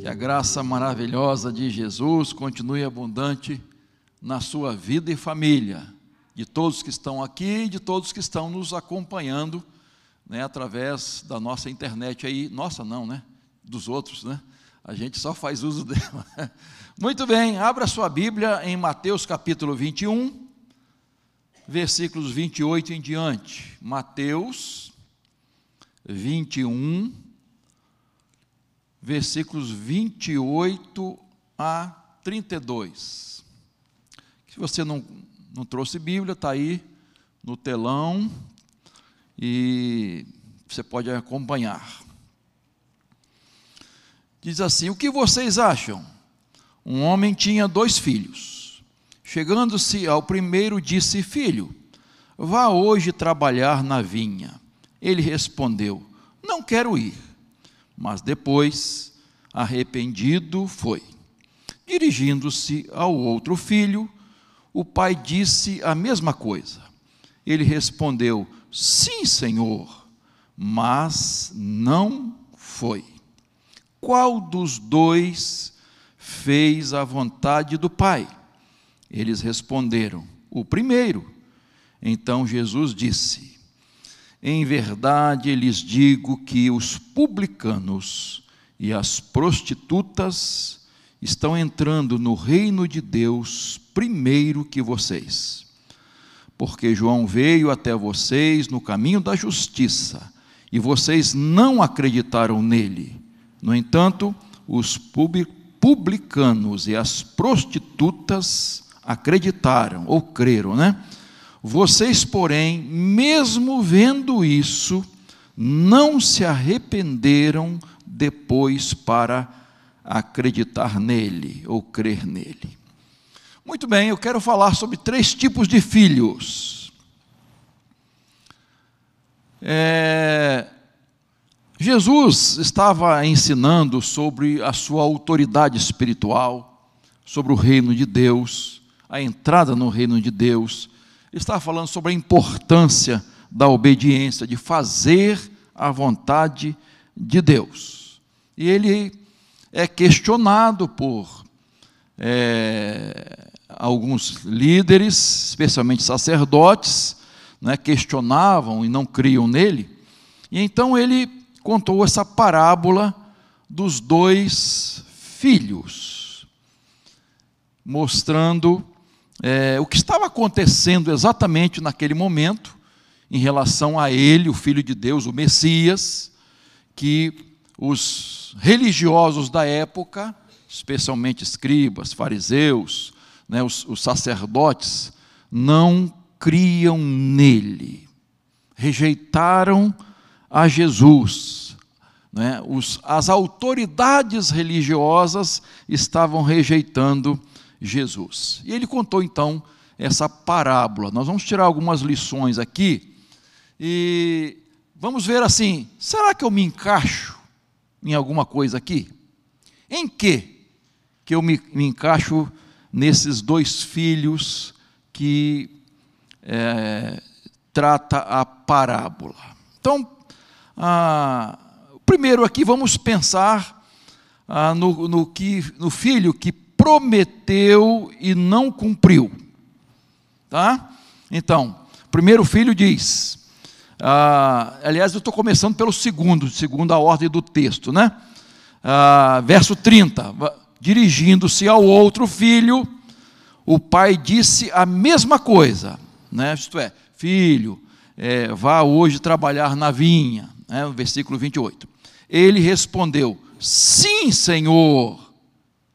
Que a graça maravilhosa de Jesus continue abundante na sua vida e família, de todos que estão aqui e de todos que estão nos acompanhando, né, através da nossa internet aí, nossa não, né, dos outros, né, a gente só faz uso dela. Muito bem, abra sua Bíblia em Mateus capítulo 21, versículos 28 em diante. Mateus 21, versículos 28 a 32. Se você não, não trouxe Bíblia, está aí no telão e você pode acompanhar. Diz assim: O que vocês acham? Um homem tinha dois filhos. Chegando-se ao primeiro, disse: Filho, vá hoje trabalhar na vinha. Ele respondeu: Não quero ir. Mas depois, arrependido, foi. Dirigindo-se ao outro filho, o pai disse a mesma coisa. Ele respondeu: Sim, senhor, mas não foi. Qual dos dois fez a vontade do pai? Eles responderam: O primeiro. Então Jesus disse: em verdade lhes digo que os publicanos e as prostitutas estão entrando no reino de Deus primeiro que vocês. Porque João veio até vocês no caminho da justiça e vocês não acreditaram nele. No entanto, os publicanos e as prostitutas acreditaram ou creram, né? Vocês, porém, mesmo vendo isso, não se arrependeram depois para acreditar nele ou crer nele. Muito bem, eu quero falar sobre três tipos de filhos. É, Jesus estava ensinando sobre a sua autoridade espiritual, sobre o reino de Deus, a entrada no reino de Deus ele estava falando sobre a importância da obediência, de fazer a vontade de Deus. E ele é questionado por é, alguns líderes, especialmente sacerdotes, né, questionavam e não criam nele. E então ele contou essa parábola dos dois filhos, mostrando é, o que estava acontecendo exatamente naquele momento, em relação a ele, o Filho de Deus, o Messias, que os religiosos da época, especialmente escribas, fariseus, né, os, os sacerdotes, não criam nele, rejeitaram a Jesus. Né, os, as autoridades religiosas estavam rejeitando Jesus. E ele contou então essa parábola. Nós vamos tirar algumas lições aqui e vamos ver assim: será que eu me encaixo em alguma coisa aqui? Em que que eu me, me encaixo nesses dois filhos que é, trata a parábola? Então, ah, primeiro aqui vamos pensar ah, no, no, que, no filho que prometeu e não cumpriu. Tá? Então, primeiro filho diz, ah, aliás, eu estou começando pelo segundo, segundo a ordem do texto, né? Ah, verso 30, dirigindo-se ao outro filho, o pai disse a mesma coisa, né? isto é, filho, é, vá hoje trabalhar na vinha, né? versículo 28. Ele respondeu, sim, senhor,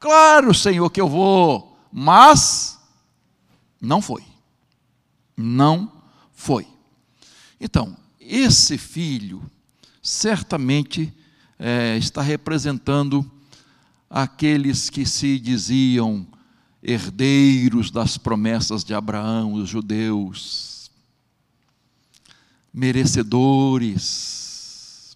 Claro, Senhor, que eu vou, mas não foi. Não foi. Então, esse filho certamente é, está representando aqueles que se diziam herdeiros das promessas de Abraão, os judeus, merecedores.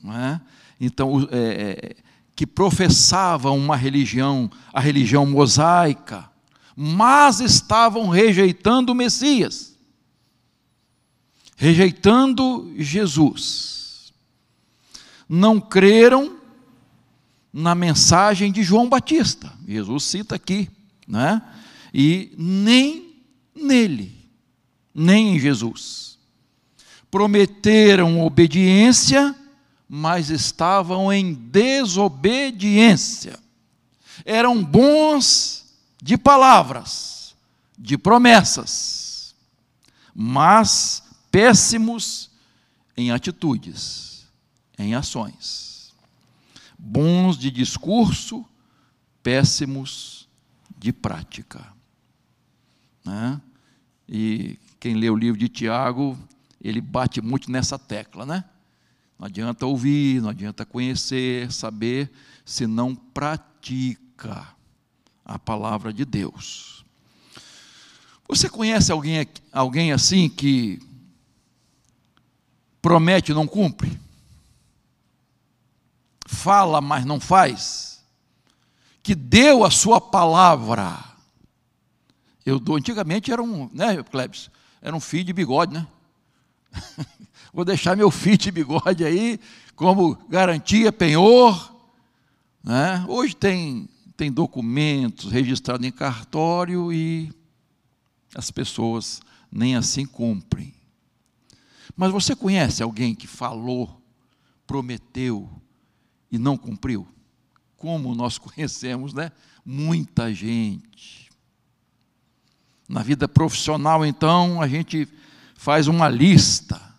Não é? Então, é, que professavam uma religião, a religião mosaica, mas estavam rejeitando o Messias, rejeitando Jesus. Não creram na mensagem de João Batista. Jesus cita aqui, né? E nem nele, nem em Jesus. Prometeram obediência, mas estavam em desobediência. Eram bons de palavras, de promessas, mas péssimos em atitudes, em ações. Bons de discurso, péssimos de prática. Né? E quem lê o livro de Tiago, ele bate muito nessa tecla, né? Não adianta ouvir, não adianta conhecer, saber, se não pratica a palavra de Deus. Você conhece alguém, alguém assim que promete e não cumpre? Fala, mas não faz? Que deu a sua palavra. Eu dou, antigamente era um, né, Klebs? Era um fio de bigode, né? Vou deixar meu de bigode aí como garantia, penhor. Né? Hoje tem, tem documentos registrados em cartório e as pessoas nem assim cumprem. Mas você conhece alguém que falou, prometeu e não cumpriu? Como nós conhecemos, né? Muita gente. Na vida profissional, então, a gente faz uma lista.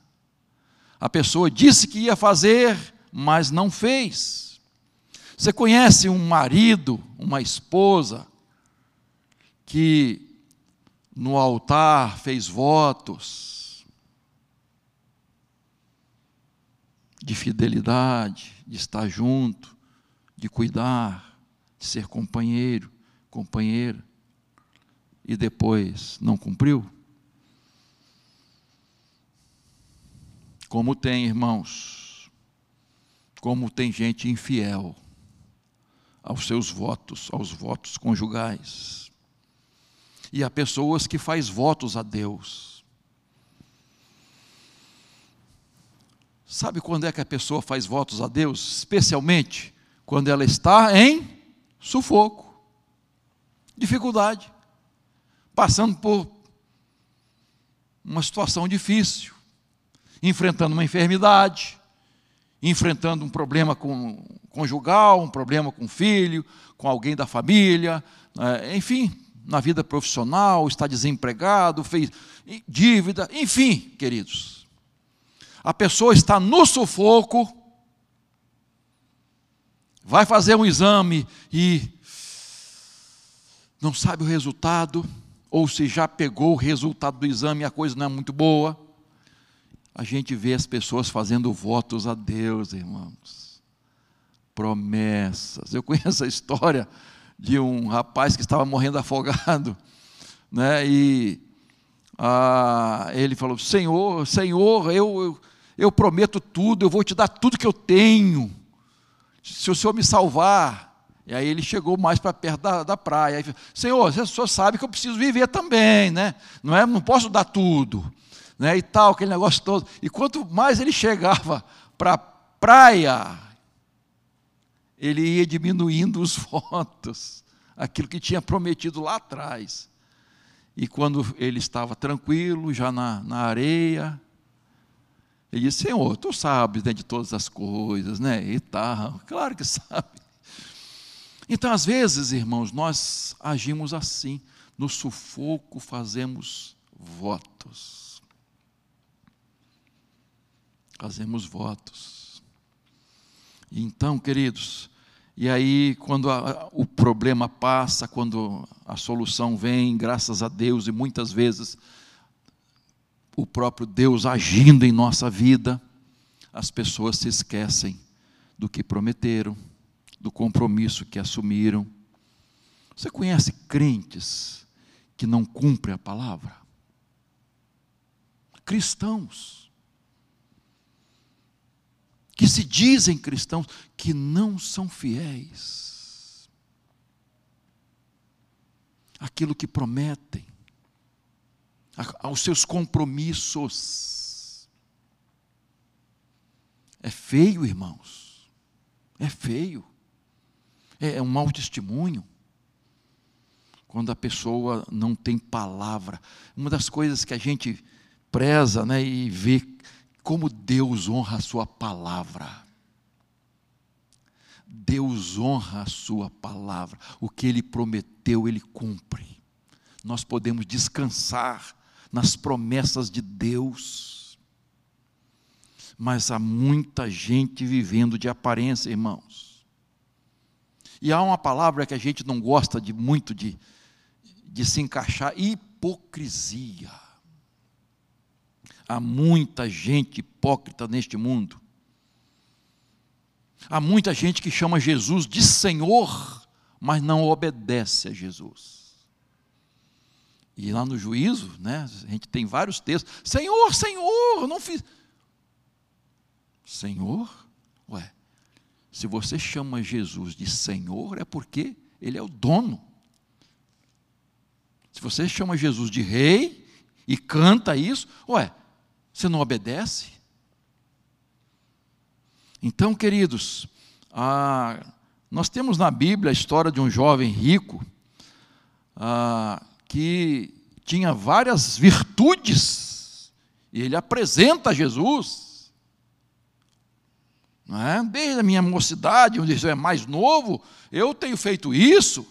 A pessoa disse que ia fazer, mas não fez. Você conhece um marido, uma esposa, que no altar fez votos, de fidelidade, de estar junto, de cuidar, de ser companheiro, companheira, e depois não cumpriu? Como tem, irmãos, como tem gente infiel aos seus votos, aos votos conjugais. E há pessoas que faz votos a Deus Sabe quando é que a pessoa faz votos a Deus? Especialmente quando ela está em sufoco, dificuldade, passando por uma situação difícil, enfrentando uma enfermidade, enfrentando um problema com conjugal, um problema com o filho, com alguém da família, né? enfim, na vida profissional, está desempregado, fez dívida, enfim, queridos a pessoa está no sufoco, vai fazer um exame e não sabe o resultado, ou se já pegou o resultado do exame e a coisa não é muito boa. A gente vê as pessoas fazendo votos a Deus, irmãos. Promessas. Eu conheço a história de um rapaz que estava morrendo afogado, né? E ah, ele falou: Senhor, Senhor, eu, eu eu prometo tudo, eu vou te dar tudo que eu tenho, se o Senhor me salvar. E aí ele chegou mais para perto da, da praia. Senhor, o Senhor sabe que eu preciso viver também, né? Não, é, não posso dar tudo. Né? E tal, aquele negócio todo. E quanto mais ele chegava para a praia, ele ia diminuindo os votos, aquilo que tinha prometido lá atrás. E quando ele estava tranquilo, já na, na areia, ele disse, Senhor, tu sabes né, de todas as coisas, né? E tal, claro que sabe. Então, às vezes, irmãos, nós agimos assim, no sufoco fazemos votos. Fazemos votos. Então, queridos, e aí, quando a, o problema passa, quando a solução vem, graças a Deus, e muitas vezes o próprio Deus agindo em nossa vida, as pessoas se esquecem do que prometeram, do compromisso que assumiram. Você conhece crentes que não cumprem a palavra? Cristãos que se dizem cristãos que não são fiéis. Aquilo que prometem aos seus compromissos. É feio, irmãos. É feio. É, é um mau testemunho. Quando a pessoa não tem palavra. Uma das coisas que a gente preza né, e vê como Deus honra a sua palavra. Deus honra a sua palavra. O que ele prometeu, ele cumpre. Nós podemos descansar nas promessas de Deus. Mas há muita gente vivendo de aparência, irmãos. E há uma palavra que a gente não gosta de muito de, de se encaixar: hipocrisia. Há muita gente hipócrita neste mundo. Há muita gente que chama Jesus de Senhor, mas não obedece a Jesus. E lá no juízo, né, a gente tem vários textos: Senhor, Senhor, não fiz. Senhor? Ué, se você chama Jesus de Senhor, é porque Ele é o dono. Se você chama Jesus de Rei e canta isso, ué, você não obedece? Então, queridos, ah, nós temos na Bíblia a história de um jovem rico ah, que tinha várias virtudes, e ele apresenta Jesus. É? Desde a minha mocidade, onde eu é mais novo, eu tenho feito isso.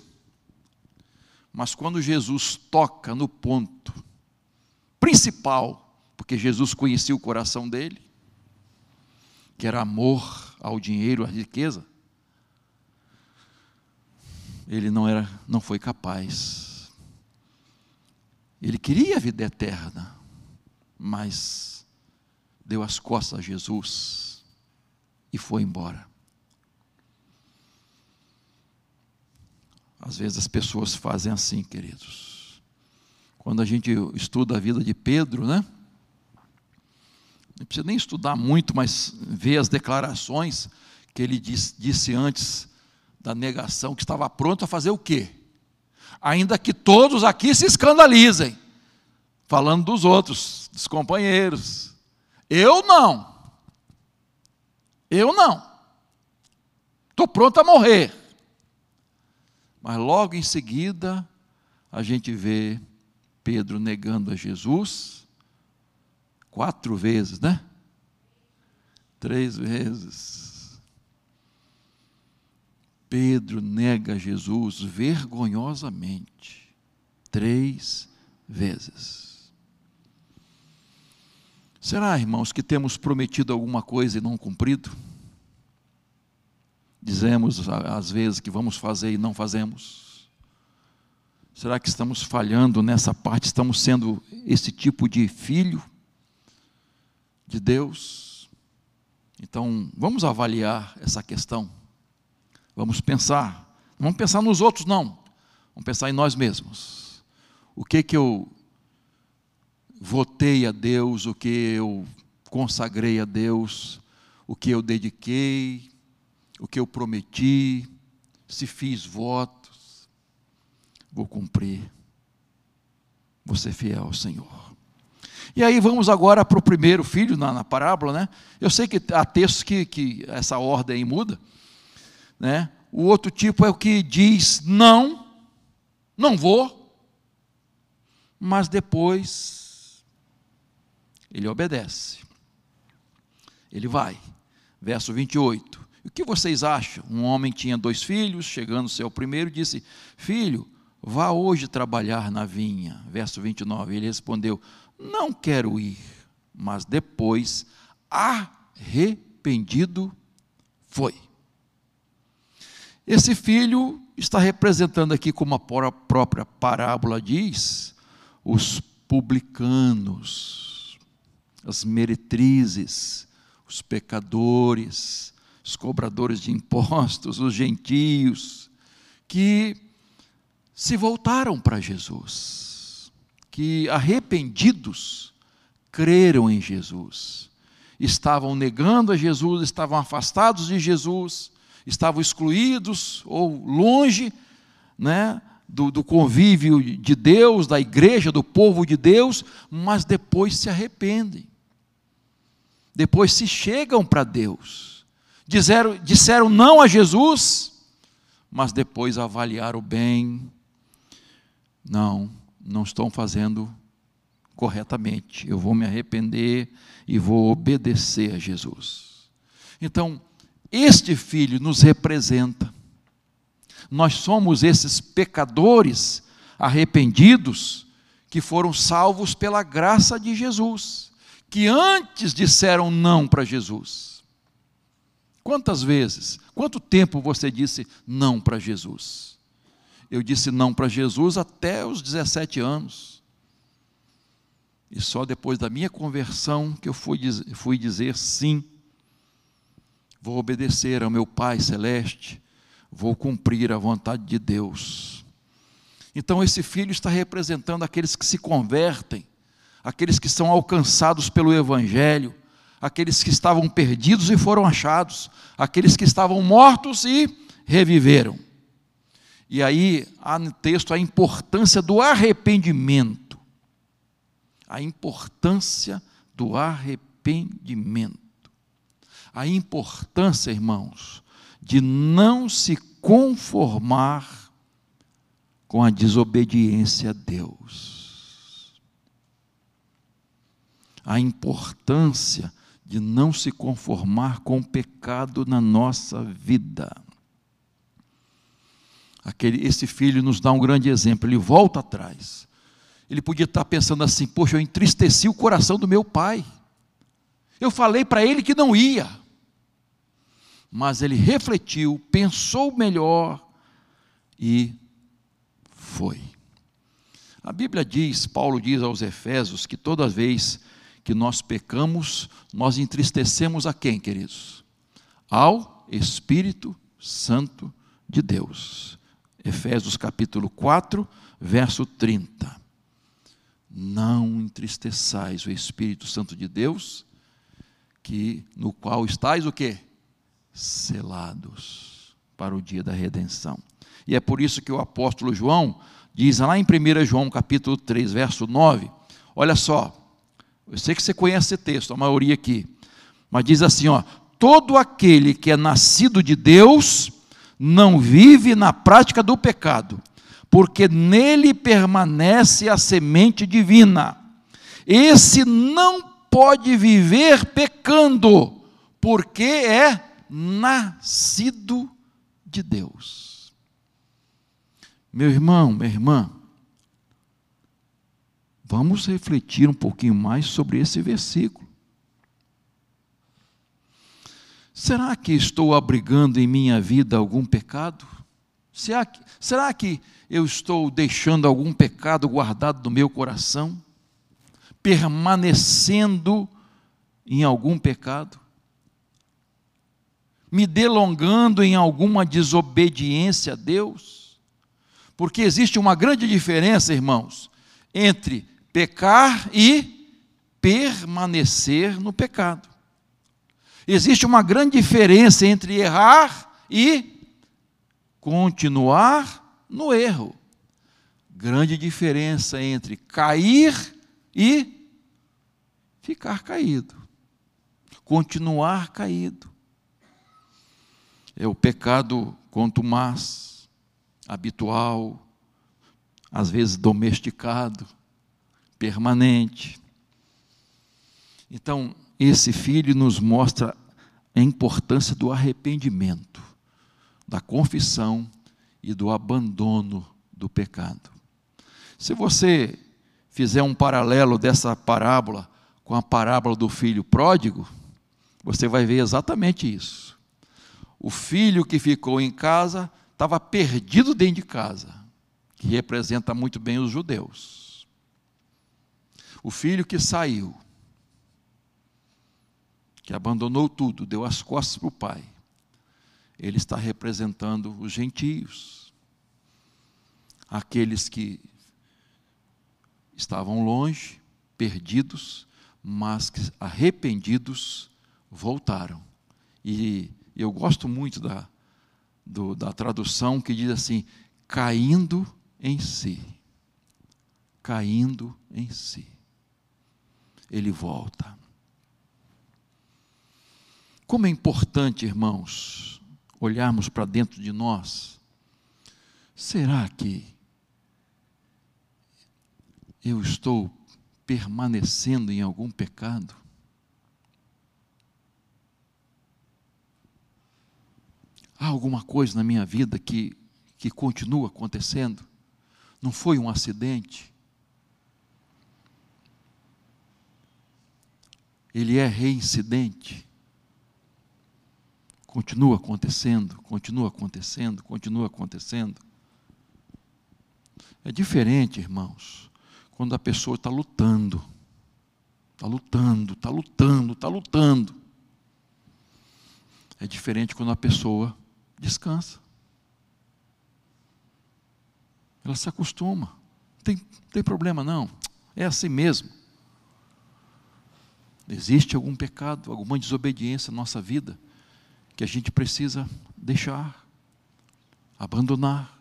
Mas quando Jesus toca no ponto principal, porque Jesus conhecia o coração dele, que era amor ao dinheiro, à riqueza, ele não era, não foi capaz. Ele queria a vida eterna, mas deu as costas a Jesus e foi embora. Às vezes as pessoas fazem assim, queridos. Quando a gente estuda a vida de Pedro, né? Não precisa nem estudar muito, mas ver as declarações que ele disse, disse antes da negação, que estava pronto a fazer o quê? Ainda que todos aqui se escandalizem, falando dos outros, dos companheiros. Eu não. Eu não. Estou pronto a morrer. Mas logo em seguida, a gente vê Pedro negando a Jesus Quatro vezes, né? Três vezes. Pedro nega Jesus vergonhosamente. Três vezes. Será, irmãos, que temos prometido alguma coisa e não cumprido? Dizemos às vezes que vamos fazer e não fazemos. Será que estamos falhando nessa parte? Estamos sendo esse tipo de filho? De Deus. Então, vamos avaliar essa questão. Vamos pensar. Não vamos pensar nos outros, não. Vamos pensar em nós mesmos. O que que eu votei a Deus, o que eu consagrei a Deus, o que eu dediquei, o que eu prometi, se fiz votos, vou cumprir. Vou ser fiel ao Senhor. E aí vamos agora para o primeiro filho na, na, parábola, né? Eu sei que há textos que, que essa ordem muda, né? O outro tipo é o que diz não, não vou, mas depois ele obedece. Ele vai. Verso 28. O que vocês acham? Um homem tinha dois filhos, chegando seu primeiro, disse: Filho, vá hoje trabalhar na vinha. Verso 29. Ele respondeu: não quero ir, mas depois, arrependido, foi. Esse filho está representando aqui, como a própria parábola diz, os publicanos, as meretrizes, os pecadores, os cobradores de impostos, os gentios, que se voltaram para Jesus que arrependidos creram em Jesus. Estavam negando a Jesus, estavam afastados de Jesus, estavam excluídos ou longe né, do, do convívio de Deus, da igreja, do povo de Deus, mas depois se arrependem. Depois se chegam para Deus. Disseram, disseram não a Jesus, mas depois avaliar o bem. Não, não estão fazendo corretamente. Eu vou me arrepender e vou obedecer a Jesus. Então, este filho nos representa. Nós somos esses pecadores arrependidos que foram salvos pela graça de Jesus, que antes disseram não para Jesus. Quantas vezes, quanto tempo você disse não para Jesus? Eu disse não para Jesus até os 17 anos. E só depois da minha conversão que eu fui, fui dizer sim. Vou obedecer ao meu Pai Celeste, vou cumprir a vontade de Deus. Então, esse filho está representando aqueles que se convertem, aqueles que são alcançados pelo Evangelho, aqueles que estavam perdidos e foram achados, aqueles que estavam mortos e reviveram. E aí há no texto a importância do arrependimento. A importância do arrependimento. A importância, irmãos, de não se conformar com a desobediência a Deus. A importância de não se conformar com o pecado na nossa vida. Aquele, esse filho nos dá um grande exemplo, ele volta atrás. Ele podia estar pensando assim: poxa, eu entristeci o coração do meu pai. Eu falei para ele que não ia. Mas ele refletiu, pensou melhor e foi. A Bíblia diz, Paulo diz aos Efésios, que toda vez que nós pecamos, nós entristecemos a quem, queridos? Ao Espírito Santo de Deus. Efésios capítulo 4, verso 30. Não entristeçais o Espírito Santo de Deus, que no qual estáis o quê? Selados para o dia da redenção. E é por isso que o apóstolo João diz lá em 1 João capítulo 3, verso 9, olha só, eu sei que você conhece esse texto, a maioria aqui, mas diz assim, ó, todo aquele que é nascido de Deus não vive na prática do pecado, porque nele permanece a semente divina. Esse não pode viver pecando, porque é nascido de Deus. Meu irmão, minha irmã, vamos refletir um pouquinho mais sobre esse versículo. Será que estou abrigando em minha vida algum pecado? Será que, será que eu estou deixando algum pecado guardado no meu coração? Permanecendo em algum pecado? Me delongando em alguma desobediência a Deus? Porque existe uma grande diferença, irmãos, entre pecar e permanecer no pecado. Existe uma grande diferença entre errar e continuar no erro. Grande diferença entre cair e ficar caído. Continuar caído. É o pecado contumaz, habitual, às vezes domesticado, permanente. Então, esse filho nos mostra a importância do arrependimento, da confissão e do abandono do pecado. Se você fizer um paralelo dessa parábola com a parábola do filho pródigo, você vai ver exatamente isso. O filho que ficou em casa estava perdido dentro de casa, que representa muito bem os judeus. O filho que saiu que abandonou tudo, deu as costas para o Pai, ele está representando os gentios, aqueles que estavam longe, perdidos, mas que arrependidos voltaram. E eu gosto muito da, do, da tradução que diz assim: caindo em si. Caindo em si. Ele volta. Como é importante, irmãos, olharmos para dentro de nós será que eu estou permanecendo em algum pecado? Há alguma coisa na minha vida que, que continua acontecendo? Não foi um acidente? Ele é reincidente? Continua acontecendo, continua acontecendo, continua acontecendo. É diferente, irmãos, quando a pessoa está lutando, está lutando, está lutando, está lutando. É diferente quando a pessoa descansa. Ela se acostuma. Não tem, tem problema, não. É assim mesmo. Existe algum pecado, alguma desobediência na nossa vida que a gente precisa deixar, abandonar.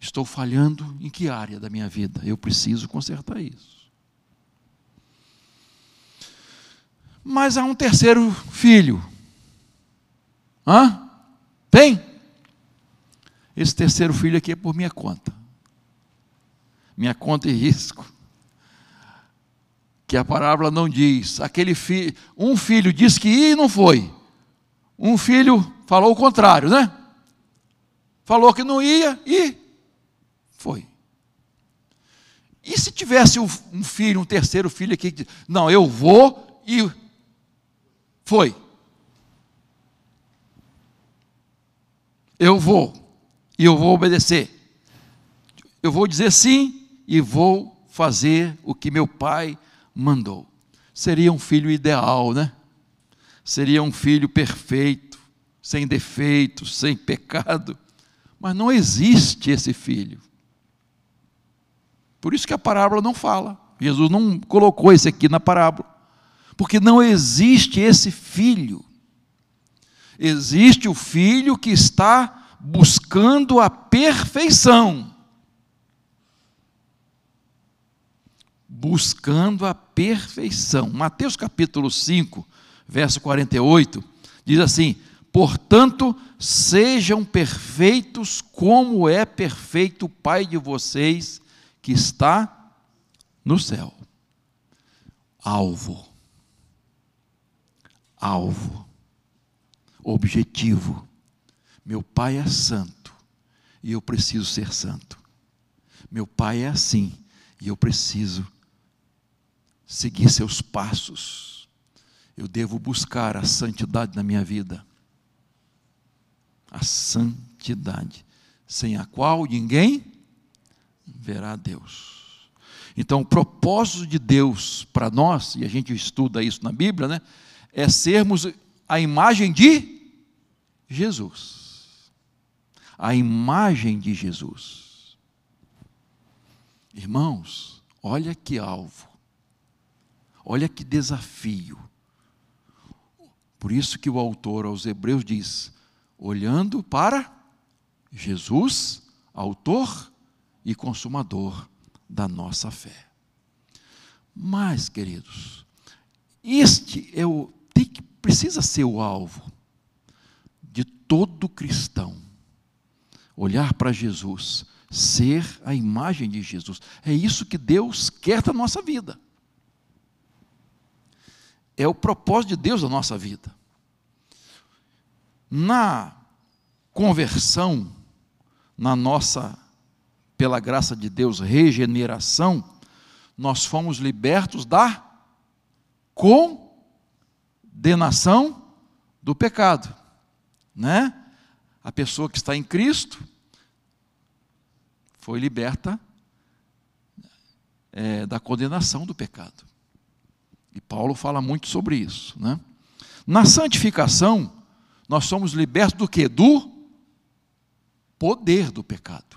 Estou falhando em que área da minha vida? Eu preciso consertar isso. Mas há um terceiro filho. Hã? Tem? Esse terceiro filho aqui é por minha conta. Minha conta e risco. Que a parábola não diz. Aquele filho, um filho disse que ia e não foi. Um filho falou o contrário, né? Falou que não ia e foi. E se tivesse um filho, um terceiro filho aqui que não, eu vou e foi. Eu vou e eu vou obedecer. Eu vou dizer sim e vou fazer o que meu pai mandou. Seria um filho ideal, né? Seria um filho perfeito, sem defeitos, sem pecado. Mas não existe esse filho. Por isso que a parábola não fala. Jesus não colocou esse aqui na parábola. Porque não existe esse filho. Existe o filho que está buscando a perfeição. Buscando a perfeição. Mateus capítulo 5, verso 48, diz assim: Portanto, sejam perfeitos como é perfeito o Pai de vocês que está no céu. Alvo. Alvo. Objetivo. Meu pai é santo e eu preciso ser santo. Meu pai é assim e eu preciso seguir seus passos. Eu devo buscar a santidade na minha vida. A santidade, sem a qual ninguém verá Deus. Então, o propósito de Deus para nós, e a gente estuda isso na Bíblia, né, é sermos a imagem de Jesus. A imagem de Jesus. Irmãos, olha que alvo. Olha que desafio. Por isso que o autor aos Hebreus diz: olhando para Jesus, autor e consumador da nossa fé. Mas, queridos, este é o tem que precisa ser o alvo de todo cristão. Olhar para Jesus, ser a imagem de Jesus. É isso que Deus quer da nossa vida. É o propósito de Deus da nossa vida. Na conversão, na nossa pela graça de Deus, regeneração, nós fomos libertos da condenação do pecado, né? A pessoa que está em Cristo foi liberta é, da condenação do pecado. E Paulo fala muito sobre isso, né? Na santificação, nós somos libertos do que? Do poder do pecado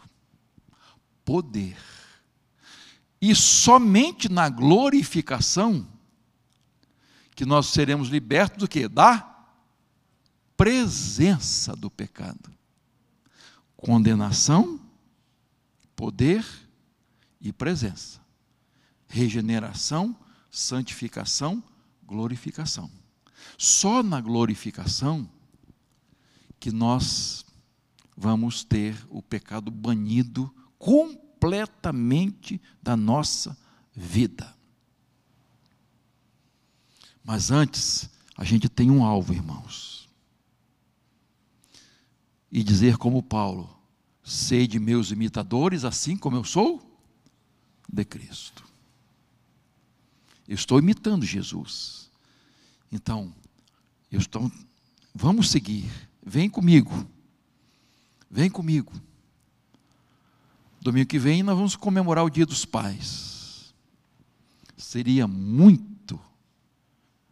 poder. E somente na glorificação que nós seremos libertos do que? Da presença do pecado. Condenação, poder e presença. Regeneração, santificação, glorificação. Só na glorificação que nós vamos ter o pecado banido completamente da nossa vida. Mas antes, a gente tem um alvo, irmãos. E dizer como Paulo: sede meus imitadores, assim como eu sou de Cristo. Eu estou imitando Jesus. Então, eu estou, vamos seguir. Vem comigo. Vem comigo. Domingo que vem nós vamos comemorar o Dia dos Pais. Seria muito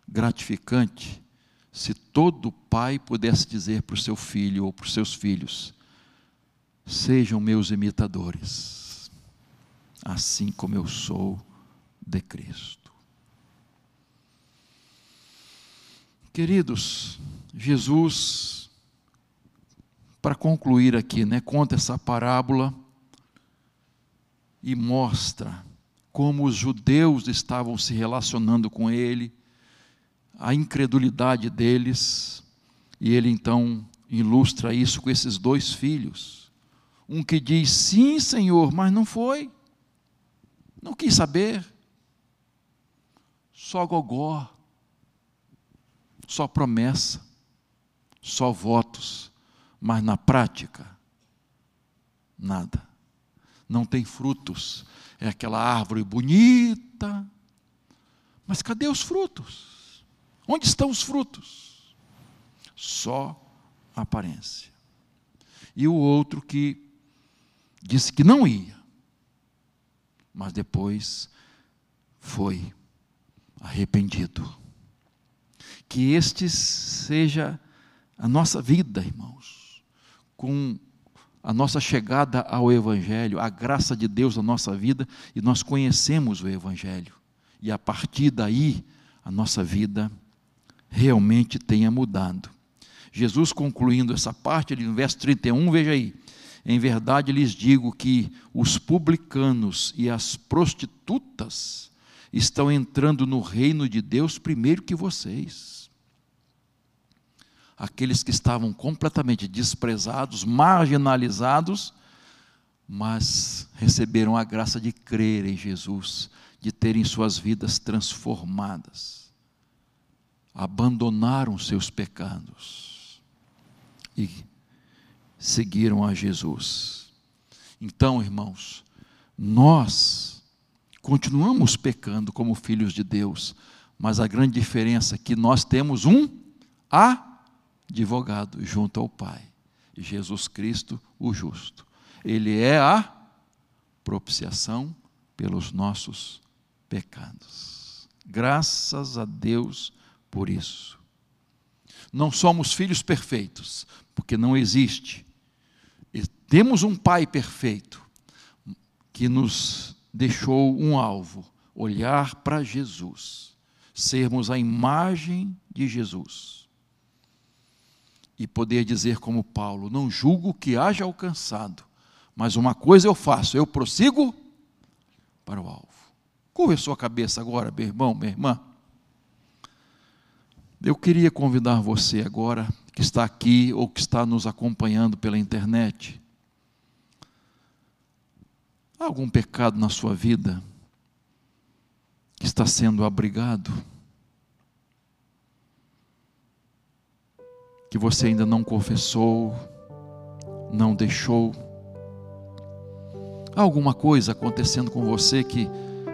gratificante se todo pai pudesse dizer para o seu filho ou para os seus filhos: sejam meus imitadores, assim como eu sou de Cristo. Queridos, Jesus, para concluir aqui, né, conta essa parábola e mostra como os judeus estavam se relacionando com ele, a incredulidade deles, e ele então ilustra isso com esses dois filhos. Um que diz sim, Senhor, mas não foi, não quis saber, só gogó, só promessa, só votos, mas na prática, nada não tem frutos. É aquela árvore bonita. Mas cadê os frutos? Onde estão os frutos? Só aparência. E o outro que disse que não ia, mas depois foi arrependido. Que este seja a nossa vida, irmãos, com a nossa chegada ao Evangelho, a graça de Deus na nossa vida e nós conhecemos o Evangelho. E a partir daí, a nossa vida realmente tenha mudado. Jesus concluindo essa parte, no verso 31, veja aí. Em verdade lhes digo que os publicanos e as prostitutas estão entrando no reino de Deus primeiro que vocês aqueles que estavam completamente desprezados, marginalizados, mas receberam a graça de crer em Jesus, de terem suas vidas transformadas, abandonaram seus pecados e seguiram a Jesus. Então, irmãos, nós continuamos pecando como filhos de Deus, mas a grande diferença é que nós temos um advogado junto ao Pai, Jesus Cristo, o justo. Ele é a propiciação pelos nossos pecados. Graças a Deus por isso. Não somos filhos perfeitos, porque não existe. Temos um Pai perfeito que nos deixou um alvo: olhar para Jesus, sermos a imagem de Jesus e poder dizer como Paulo: Não julgo que haja alcançado, mas uma coisa eu faço, eu prossigo para o alvo. Curva a sua cabeça agora, meu irmão, minha irmã. Eu queria convidar você agora, que está aqui ou que está nos acompanhando pela internet. Há algum pecado na sua vida que está sendo abrigado? que você ainda não confessou, não deixou. Há alguma coisa acontecendo com você que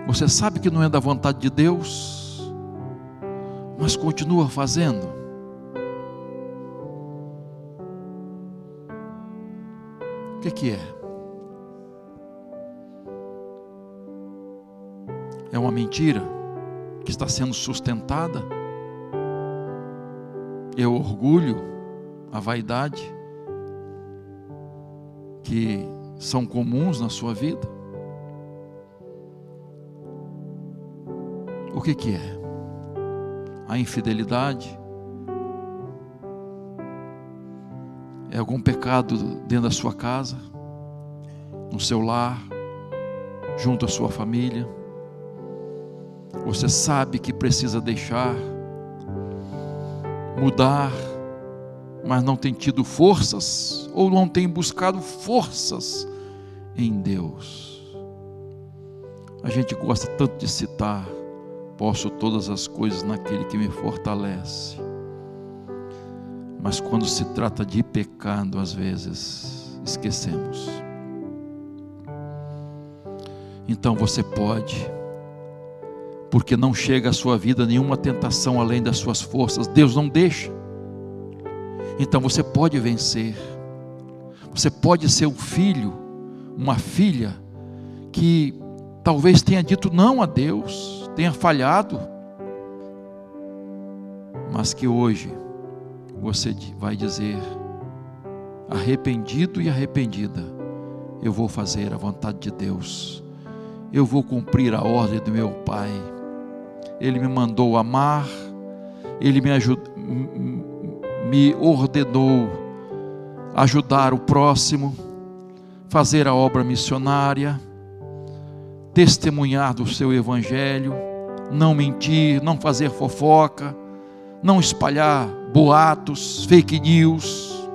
você sabe que não é da vontade de Deus, mas continua fazendo. O que, que é? É uma mentira que está sendo sustentada? é o orgulho, a vaidade, que são comuns na sua vida? O que, que é? A infidelidade? É algum pecado dentro da sua casa, no seu lar, junto à sua família? Você sabe que precisa deixar mudar, mas não tem tido forças ou não tem buscado forças em Deus. A gente gosta tanto de citar: posso todas as coisas naquele que me fortalece. Mas quando se trata de pecado, às vezes esquecemos. Então você pode, porque não chega à sua vida nenhuma tentação além das suas forças, Deus não deixa. Então você pode vencer, você pode ser um filho, uma filha, que talvez tenha dito não a Deus, tenha falhado, mas que hoje você vai dizer, arrependido e arrependida, eu vou fazer a vontade de Deus, eu vou cumprir a ordem do meu Pai. Ele me mandou amar, Ele me, ajud... me ordenou ajudar o próximo, fazer a obra missionária, testemunhar do seu Evangelho, não mentir, não fazer fofoca, não espalhar boatos, fake news.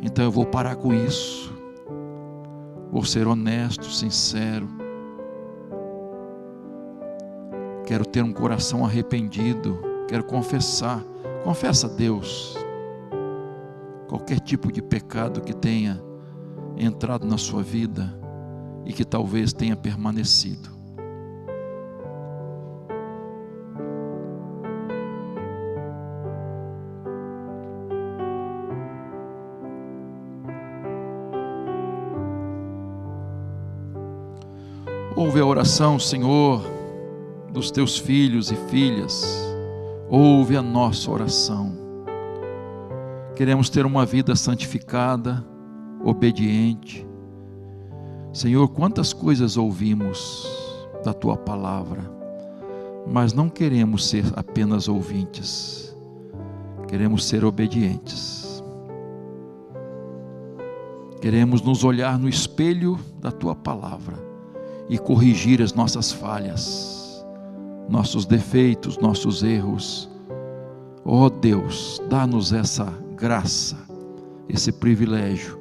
Então eu vou parar com isso. Vou ser honesto, sincero. Quero ter um coração arrependido. Quero confessar. Confessa a Deus. Qualquer tipo de pecado que tenha entrado na sua vida e que talvez tenha permanecido. Ouve a oração, Senhor, dos teus filhos e filhas. Ouve a nossa oração. Queremos ter uma vida santificada, obediente. Senhor, quantas coisas ouvimos da tua palavra, mas não queremos ser apenas ouvintes, queremos ser obedientes. Queremos nos olhar no espelho da tua palavra e corrigir as nossas falhas, nossos defeitos, nossos erros. Oh Deus, dá-nos essa graça, esse privilégio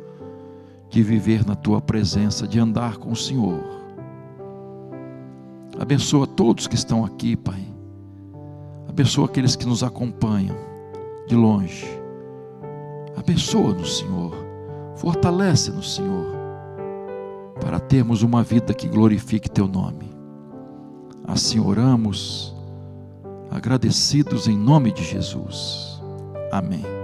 de viver na tua presença, de andar com o Senhor. Abençoa todos que estão aqui, Pai. Abençoa aqueles que nos acompanham de longe. Abençoa-nos, Senhor. Fortalece-nos, Senhor para termos uma vida que glorifique Teu nome. Assim oramos, agradecidos em nome de Jesus. Amém.